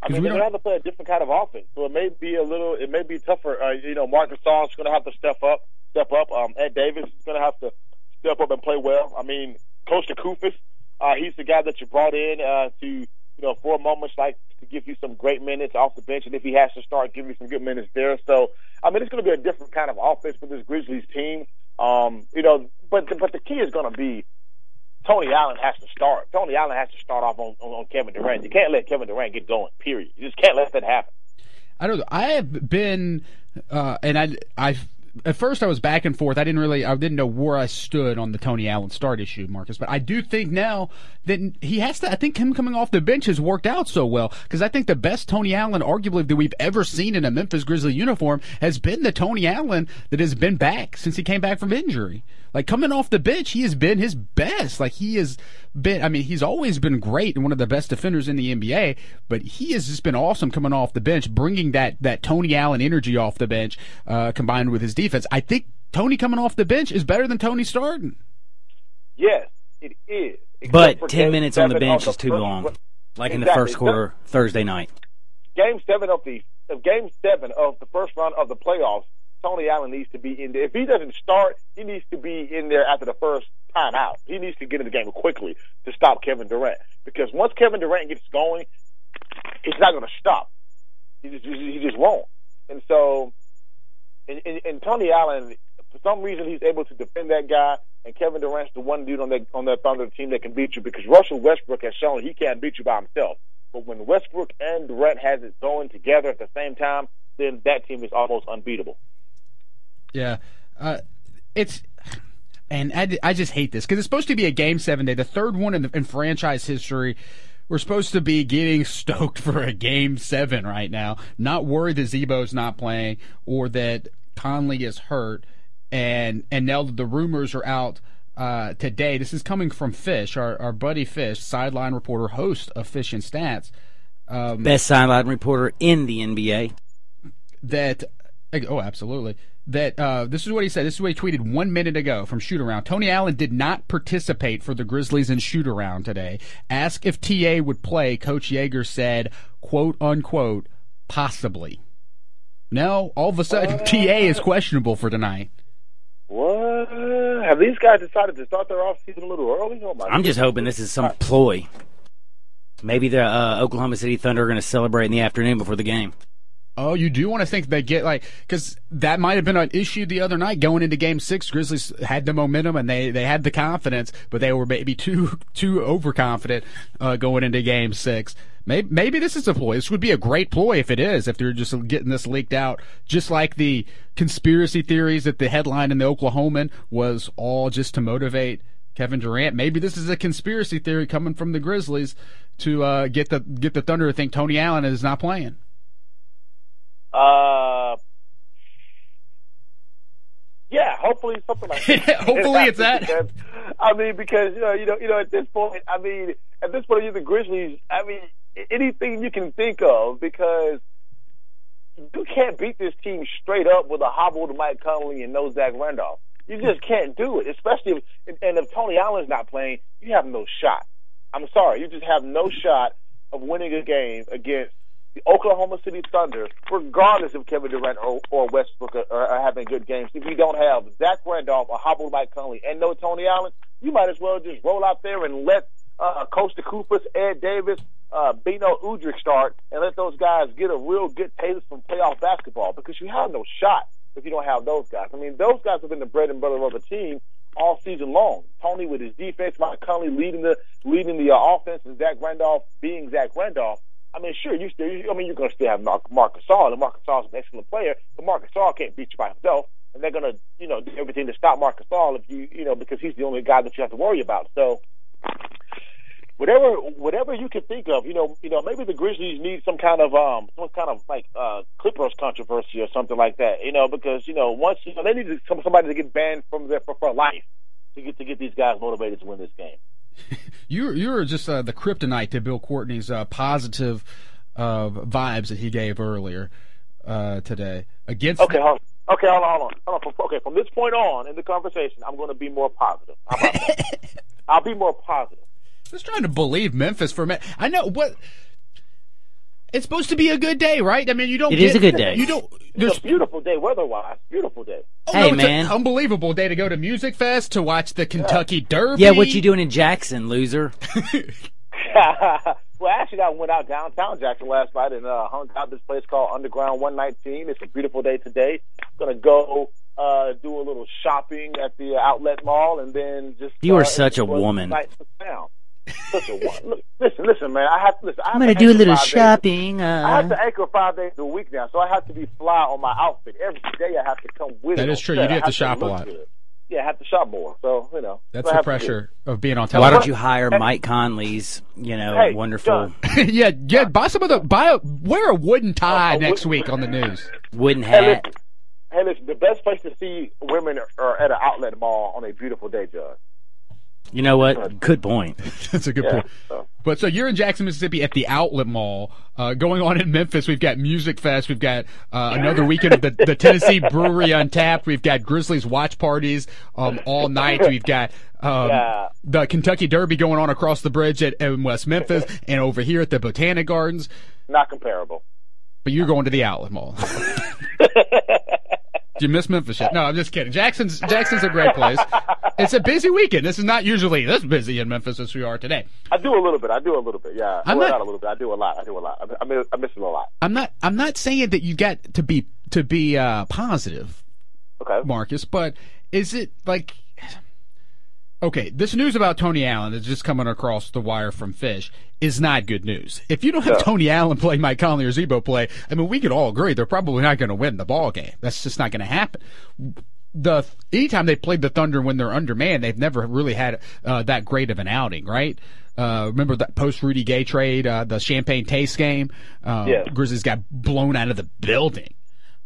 I mean, they're going to have to play a different kind of offense, so it may be a little, it may be tougher. Uh, you know, Marcus Gasol is going to have to step up, step up. Um, Ed Davis is going to have to step up and play well. I mean, Kosta Koufos, uh, he's the guy that you brought in uh, to, you know, for moments like to give you some great minutes off the bench, and if he has to start, give you some good minutes there. So, I mean, it's going to be a different kind of offense for this Grizzlies team. Um, you know, but but the key is going to be Tony Allen has to start. Tony Allen has to start off on, on, on Kevin Durant. You can't let Kevin Durant get going. Period. You just can't let that happen. I don't know. I have been, uh, and I, I, at first I was back and forth. I didn't really, I didn't know where I stood on the Tony Allen start issue, Marcus. But I do think now that he has to. I think him coming off the bench has worked out so well because I think the best Tony Allen, arguably that we've ever seen in a Memphis Grizzly uniform, has been the Tony Allen that has been back since he came back from injury. Like coming off the bench, he has been his best. Like he has been. I mean, he's always been great and one of the best defenders in the NBA. But he has just been awesome coming off the bench, bringing that that Tony Allen energy off the bench, uh, combined with his defense. I think Tony coming off the bench is better than Tony starting. Yes, it is. But 10 minutes on the seven bench of is too first- long. Like in the first quarter Thursday night. Game seven of the of game seven of the first round of the playoffs. Tony Allen needs to be in there. If he doesn't start, he needs to be in there after the first time out. He needs to get in the game quickly to stop Kevin Durant. Because once Kevin Durant gets going, he's not going to stop. He just he just won't. And so, and, and, and Tony Allen, for some reason, he's able to defend that guy. And Kevin Durant's the one dude on that on that Thunder team that can beat you because Russell Westbrook has shown he can't beat you by himself. But when Westbrook and Durant has it going together at the same time, then that team is almost unbeatable. Yeah, uh, it's. And I, I just hate this because it's supposed to be a game seven day, the third one in, the, in franchise history. We're supposed to be getting stoked for a game seven right now. Not worried that Z-Bo's not playing or that Conley is hurt, and and now the rumors are out uh, today. This is coming from Fish, our, our buddy Fish, sideline reporter, host of Fish and Stats. Um, Best sideline reporter in the NBA. that oh absolutely that uh, this is what he said this is what he tweeted one minute ago from shoot around tony allen did not participate for the grizzlies in shoot around today asked if ta would play coach Joerger said quote unquote possibly no all of a sudden ta is questionable for tonight What? Have these guys decided to start their offseason a little early? Oh my I'm just hoping this is some ploy. Maybe the uh, Oklahoma City Thunder are going to celebrate in the afternoon before the game. Oh, you do want to think they get like because that might have been an issue the other night going into Game Six. Grizzlies had the momentum and they, they had the confidence, but they were maybe too too overconfident uh, going into Game Six. Maybe maybe this is a ploy. This would be a great ploy if it is. If they're just getting this leaked out, just like the conspiracy theories that the headline in the Oklahoman was all just to motivate Kevin Durant. Maybe this is a conspiracy theory coming from the Grizzlies to uh, get the get the Thunder to think Tony Allen is not playing. Uh, yeah, hopefully something like that. Hopefully it's that. Because, I mean, because you know, you know, you know, at this point, I mean, at this point, you're the Grizzlies. I mean, anything you can think of because you can't beat this team straight up with a hobbled Mike Conley and no Zach Randolph. You just can't do it, especially if, and if Tony Allen's not playing, you have no shot. I'm sorry, you just have no shot of winning a game against the Oklahoma City Thunder, regardless of Kevin Durant or, or Westbrook are, are having good games. If you don't have Zach Randolph or hobbled Mike Conley and no Tony Allen, you might as well just roll out there and let uh, Kosta Koufos, Ed Davis, uh, Beno Udrih start and let those guys get a real good taste from playoff basketball because you have no shot if you don't have those guys. I mean, those guys have been the bread and butter of the team all season long. Tony with his defense, Mike Conley leading the leading the uh, offense, and Zach Randolph being Zach Randolph. I mean, sure, you still. I mean, you're going to still have Mark, Marcus Gasol, and Marcus is an excellent player, but Marcus Gasol can't beat you by himself, and they're going to, you know, do everything to stop Marcus Gasol if you, you know, because he's the only guy that you have to worry about. So, whatever, whatever you can think of, you know, you know, maybe the Grizzlies need some kind of, um, some kind of like uh, Clippers controversy or something like that, you know, because you know, once you know, they need some somebody to get banned from there for, for life to get to get these guys motivated to win this game. You you're just uh, the kryptonite to Bill Courtney's uh, positive uh, vibes that he gave earlier uh, today against. Okay, hold on. Okay, hold on, hold on. Hold on. Okay, from this point on in the conversation, I'm going to be more positive. How about? I'll be more positive. Just trying to believe Memphis for a minute. I know what. It's supposed to be a good day, right? I mean, you don't. It get, is a good day. You don't. It's a beautiful day weather-wise. Beautiful day. Oh, Hey, no, it's man. an unbelievable day to go to Music Fest to watch the Kentucky Derby. Yeah, what you doing in Jackson, loser? well, actually, I went out downtown Jackson last night and uh, hung out this place called Underground 119. It's a beautiful day today. Gonna go uh, do a little shopping at the outlet mall and then just. You are uh, such a woman. sights of town. Such a wo- look, listen, listen, man. I have to listen. I have I'm gonna do a little five days- shopping. I have Uh, to anchor five days a week now, so I have to be fly on my outfit every day. I have to come with That it. is true. set. You do I have to shop a lot. good. Yeah, I have to shop more. So you know, That's what I the have to do. pressure of being on television. why don't you hire Mike Conley's, you know, Hey, wonderful yeah, yeah. Buy some of the. Buy a, wear a wooden tie A next wooden- week on the news. wooden Hey, hat? listen, hey, listen. The best place to see women are at an outlet mall on a beautiful day, John. You know what? Good point. That's a good Yeah. point. So. But so you're in Jackson, Mississippi at the Outlet Mall. Uh, going on in Memphis, we've got Music Fest. We've got uh, another weekend of the, the Tennessee Brewery Untapped. We've got Grizzlies watch parties um, all night. We've got um, Yeah. the Kentucky Derby going on across the bridge at in West Memphis and over here at the Botanic Gardens. Not comparable. But you're going to the Outlet Mall. You miss Memphis yet? No, I'm just kidding. Jackson's Jackson's a great place. It's a busy weekend. This is not usually this busy in Memphis as we are today. I do a little bit. I do a little bit. Yeah, I'm well, not- not a little bit. I do a lot. I do a lot. I, miss, I miss a lot. I'm not I'm not saying that you got to be to be uh, positive, Okay. Marcus, but is it like okay, this news about Tony Allen that's just coming across the wire from Fish is not good news. If you don't have No. Tony Allen play Mike Conley or Z-Bo play, I mean we could all agree they're probably not going to win the ball game. That's just not going to happen. The anytime they played the Thunder when they're undermanned, they've never really had uh, that great of an outing, right? Uh, remember that post Rudy Gay trade, uh, the Champagne Taste game? Uh, Yeah. Grizzlies got blown out of the building.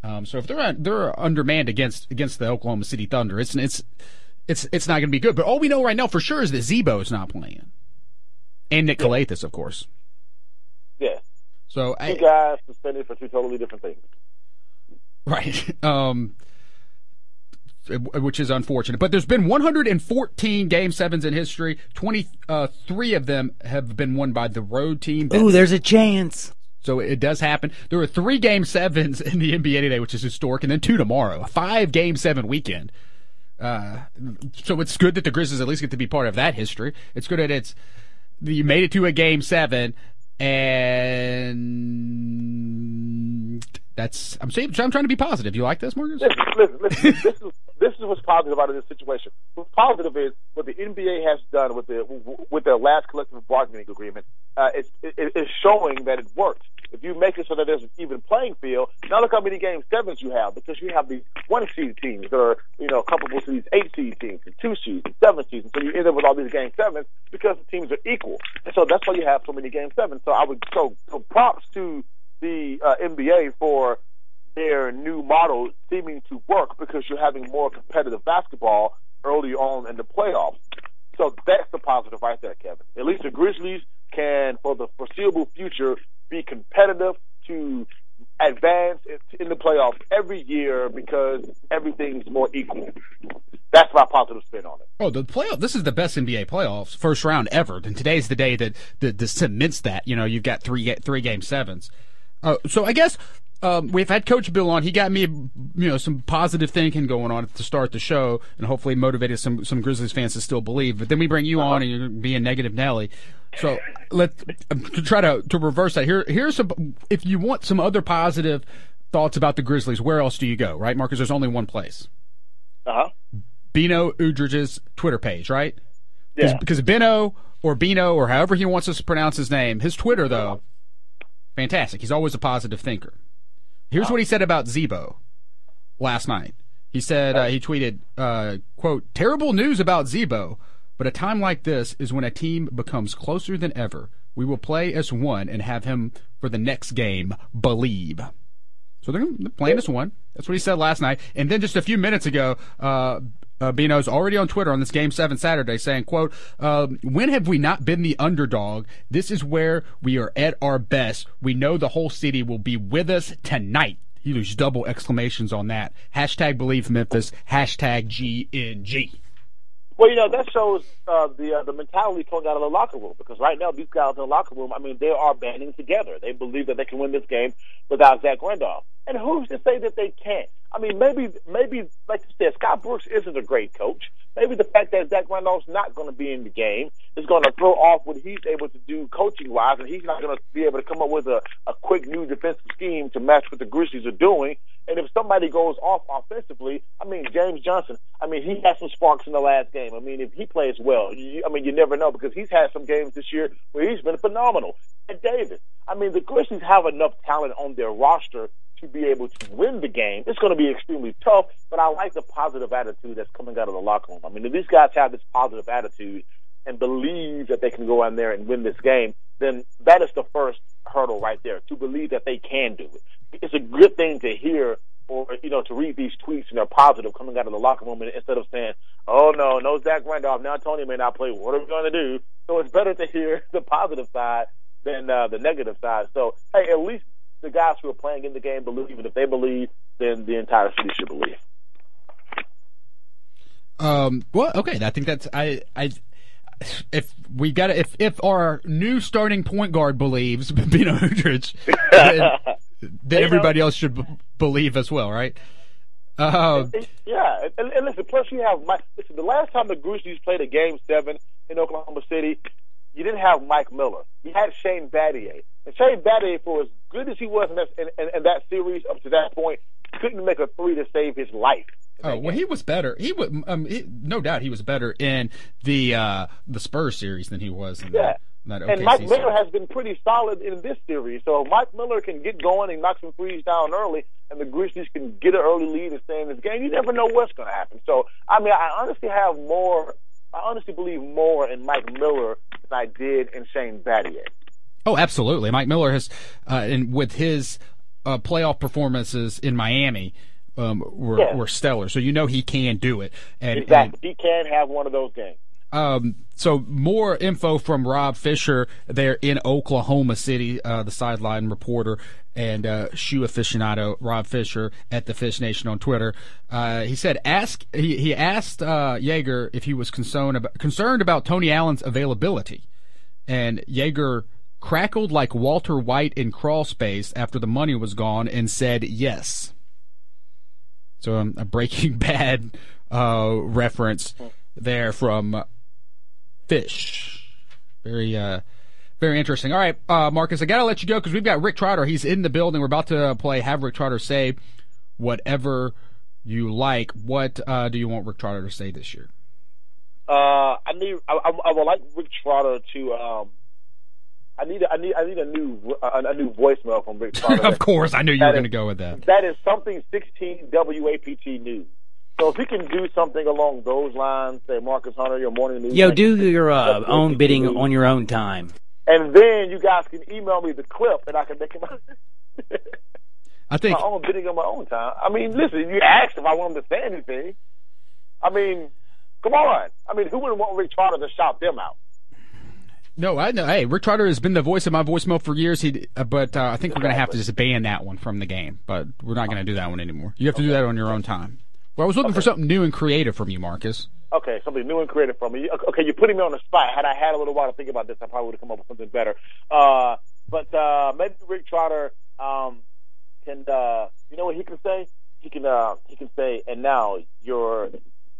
Um, so if they're they're undermanned against against the Oklahoma City Thunder, it's it's it's it's not going to be good. But all we know right now for sure is that Z-Bo is not playing, and Nick Yeah. Calathes, of course. Yeah, So two I, guys suspended for two totally different things. right, um, which is unfortunate. But there's been 114 game sevens in history. 23 of them have been won by the road team. Ooh, there's a chance. So it does happen. There were three game sevens in the NBA today, which is historic, and then two tomorrow. A five game seven weekend. Uh, so it's good that the Grizzlies at least get to be part of that history. It's good that it's you made it to a game seven, and that's I'm saying I'm trying to be positive. You like this, Marcus? Listen, listen, listen. this is this is what's positive about this situation. What's positive is what the NBA has done with the with their last collective bargaining agreement. Uh, it's it, it's showing that it works. If you make it so that there's an even playing field, now look how many game sevens you have because you have these one seed teams that are you know comparable to these eight seed teams and two seeds and seven seeds, and so you end up with all these game sevens because the teams are equal, and so that's why you have so many game sevens. So I would so, so props to the uh, NBA for their new model seeming to work because you're having more competitive basketball early on in the playoffs. So that's the positive right there, Kevin. At least the Grizzlies can, for the foreseeable future, be competitive to advance in the playoffs every year because everything's more equal. That's my positive spin on it. Oh, the playoff. This is the best NBA playoffs first round ever, and today's the day that that, that cements that. You know, you've got three three game sevens. Uh, so I guess um, we've had Coach Bill on. He got me, you know, some positive thinking going on to start the show, and hopefully motivated some some Grizzlies fans to still believe. But then we bring you on, and you're being negative Nelly. So let's um, to try to to reverse that. Here, here's some. If you want some other positive thoughts about the Grizzlies, where else do you go? Right, Marcus? There's only one place. Uh huh. Beno Udrih's Twitter page, right? Yeah. Because Bino or Bino or however he wants us to pronounce his name, his Twitter though, fantastic. He's always a positive thinker. Here's what he said about Z-Bo last night. He said uh, he tweeted, uh, "quote Terrible news about Z-Bo, but a time like this is when a team becomes closer than ever. We will play as one and have him for the next game. Believe." So they're they're playing as one. That's what he said last night. And then just a few minutes ago, uh, uh, Beno's already on Twitter on this Game 7 Saturday saying, quote, uh, when have we not been the underdog? This is where we are at our best. We know the whole city will be with us tonight. He used double exclamations on that. Hashtag believe Memphis. Hashtag GNG. Well, you know that shows uh, the uh, the mentality coming out of the locker room because right now these guys in the locker room, I mean, they are banding together. They believe that they can win this game without Zach Randolph, and who's to say that they can't? I mean, maybe maybe like you said, Scott Brooks isn't a great coach. Maybe the fact that Zach Randolph's not going to be in the game is going to throw off what he's able to do coaching wise, and he's not going to be able to come up with a, a quick new defensive scheme to match what the Grizzlies are doing. And if somebody goes off offensively, I mean, James Johnson, I mean, he had some sparks in the last game. I mean, if he plays well, you, I mean, you never know because he's had some games this year where he's been phenomenal. And Davis, I mean, the Grizzlies have enough talent on their roster to be able to win the game. It's going to be extremely tough, but I like the positive attitude that's coming out of the locker room. I mean, if these guys have this positive attitude and believe that they can go in there and win this game, then that is the first hurdle right there, to believe that they can do it. It's a good thing to hear or, you know, to read these tweets and they're positive coming out of the locker room instead of saying, oh, no, no Zach Randolph, now Tony may not play. What are we going to do? So it's better to hear the positive side than uh, the negative side. So, hey, at least the guys who are playing in the game believe, and if they believe, then the entire city should believe. Um, well, okay. I think that's I I. If we got if if our new starting point guard believes Beno Udrih, then, then everybody else should b- believe as well, right? Uh, yeah, and, and listen. Plus, you have my. Listen, the last time the Grizzlies played a game seven in Oklahoma City, you didn't have Mike Miller. You had Shane Battier, and Shane Battier, for as good as he was in that, in, in, in that series up to that point, couldn't make a three to save his life. Oh well, he was better. He would, um, he, no doubt, he was better in the uh, the Spurs series than he was in Yeah. that, that And OKC Mike series. Miller has been pretty solid in this series. So if Mike Miller can get going and knock some threes down early, and the Grizzlies can get an early lead and stay in this game, you never know what's going to happen. So I mean, I honestly have more. I honestly believe more in Mike Miller than I did in Shane Battier. Oh, absolutely. Mike Miller has, uh, and with his uh, playoff performances in Miami, um, were, Yeah. were stellar. So you know he can do it. And, Exactly. He can have one of those games. Um, so more info from Rob Fisher there in Oklahoma City, uh, the sideline reporter and uh, shoe aficionado Rob Fisher at the Fish Nation on Twitter. Uh, he said, "Ask." He, he asked uh, Joerger if he was concerned about concerned about Tony Allen's availability, and Joerger crackled like Walter White in Crawl Space after the money was gone and said yes. So um, a Breaking Bad uh, reference there from Fish. Very, uh, very interesting. All right, uh, Marcus, I gotta let you go because we've got Rick Trotter. He's in the building. We're about to play. Have Rick Trotter say whatever you like. What uh, do you want Rick Trotter to say this year? Uh, I need. I, I, I would like Rick Trotter to. Um, I need. I need. I need a new. A, a new voicemail from Rick Trotter. of course, I knew you were going to go with that. That is something 16 WAPT news. So if he can do something along those lines, say Marcus Hunter, your morning news. Yo, do your uh, own bidding on your own time. and then you guys can email me the clip, and I can make him. I think my own bidding on my own time. I mean, listen, you asked if I want him to say anything. I mean, come on. I mean, who wouldn't want Rick Trotter to shout them out? no. I know. Hey, Rick Trotter has been the voice of my voicemail for years. He, uh, but uh, I think we're going to have to just ban that one from the game. But we're not going to do that one anymore. You have to do that on your own time. Well, I was looking for something new and creative from you, Marcus. Okay, something new and creative from me. Okay, you're putting me on the spot. Had I had a little while to think about this, I probably would have come up with something better. Uh, but uh, maybe Rick Trotter um, can. Uh, you know what he can say? He can. Uh, he can say, and now you're.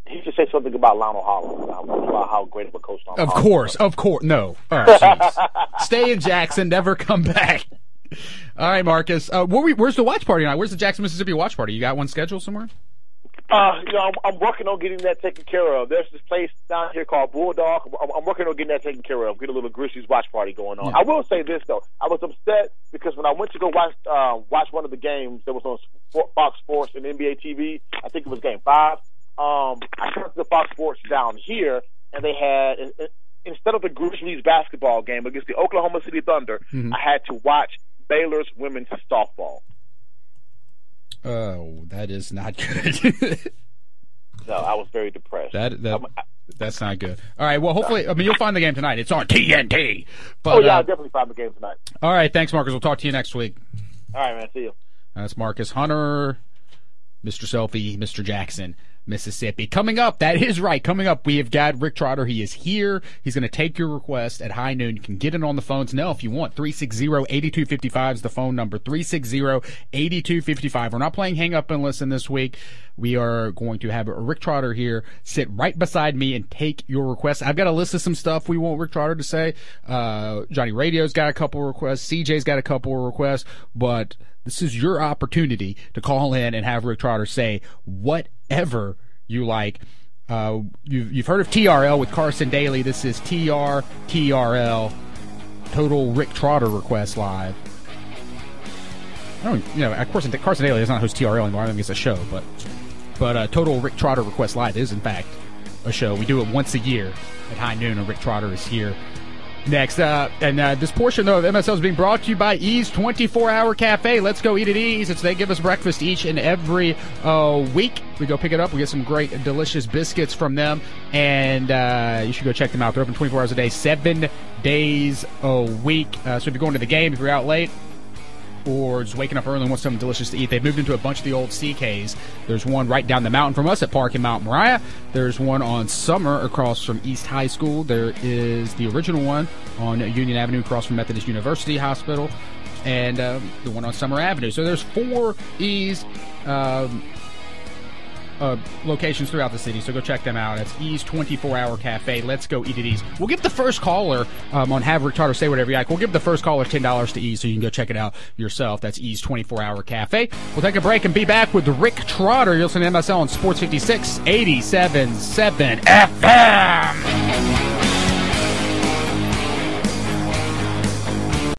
He should say something about Lionel Hollins. About how great of a coach Lionel Of Hollins course, of course. No. Oh. Stay in Jackson. Never come back. All right, Marcus. Uh, where we, where's the watch party tonight? Where's the Jackson, Mississippi watch party? You got one scheduled somewhere? Uh, you know, I'm, I'm working on getting that taken care of. There's this place down here called Bulldog. I'm, I'm working on getting that taken care of. Get a little Grizzlies watch party going on. Yeah. I will say this though, I was upset because when I went to go watch uh, watch one of the games that was on Fox Sports and NBA TV, I think it was Game Five. Um, I turned to the Fox Sports down here, and they had in- in- instead of the Grizzlies basketball game against the Oklahoma City Thunder, Mhm. I had to watch Baylor's women's softball. Oh, that is not good. So I was very depressed. that that I- that's not good. All right. Well, hopefully, I mean, you'll find the game tonight. It's on TNT. But oh yeah, I'll uh, definitely find the game tonight. all right. Thanks, Marcus. We'll talk to you next week. All right, man. See you. That's Marcus Hunter, Mr. Selfie, Mr. Jackson, Mississippi. Coming up, that is right. Coming up, we have got Rick Trotter. He is here. He's going to take your request at high noon. You can get it on the phones now if you want. 360-8255 is the phone number. 360-8255. We're not playing hang up and listen this week. We are going to have Rick Trotter here sit right beside me and take your request. I've got a list of some stuff we want Rick Trotter to say. Uh, Johnny Radio's got a couple requests. CJ's got a couple requests, but this is your opportunity to call in and have Rick Trotter say whatever you like. Uh, you've, you've heard of TRL with Carson Daly. This is TR TRL Total Rick Trotter Request Live. I don't, you know, of course, Carson Daly does not host TRL anymore. I don't think it's a show, but but uh, Total Rick Trotter Request Live is in fact a show. We do it once a year at high noon, and Rick Trotter is here next. Uh, and uh, this portion though of MSL is being brought to you by Ease 24 Hour Cafe. Let's go eat at Ease. It's they give us breakfast each and every uh, week. We go pick it up. We get some great, delicious biscuits from them, and uh, you should go check them out. They're open 24 hours a day, seven days a week. Uh, so if you're going to the game, if you're out late or waking up early and want something delicious to eat. They've moved into a bunch of the old CKs. There's one right down the mountain from us at Park in Mount Moriah. There's one on Summer across from East High School. There is the original one on Union Avenue across from Methodist University Hospital. And um, the one on Summer Avenue. So there's four E's um, uh, locations throughout the city, so go check them out. It's Ease 24 Hour Cafe. Let's go eat at Ease. We'll give the first caller um, on Have Rick Trotter say whatever you like. We'll give the first caller $10 to Ease so you can go check it out yourself. That's Ease 24 Hour Cafe. We'll take a break and be back with Rick Trotter. You'll listen to MSL on Sports 56 87 7 FM.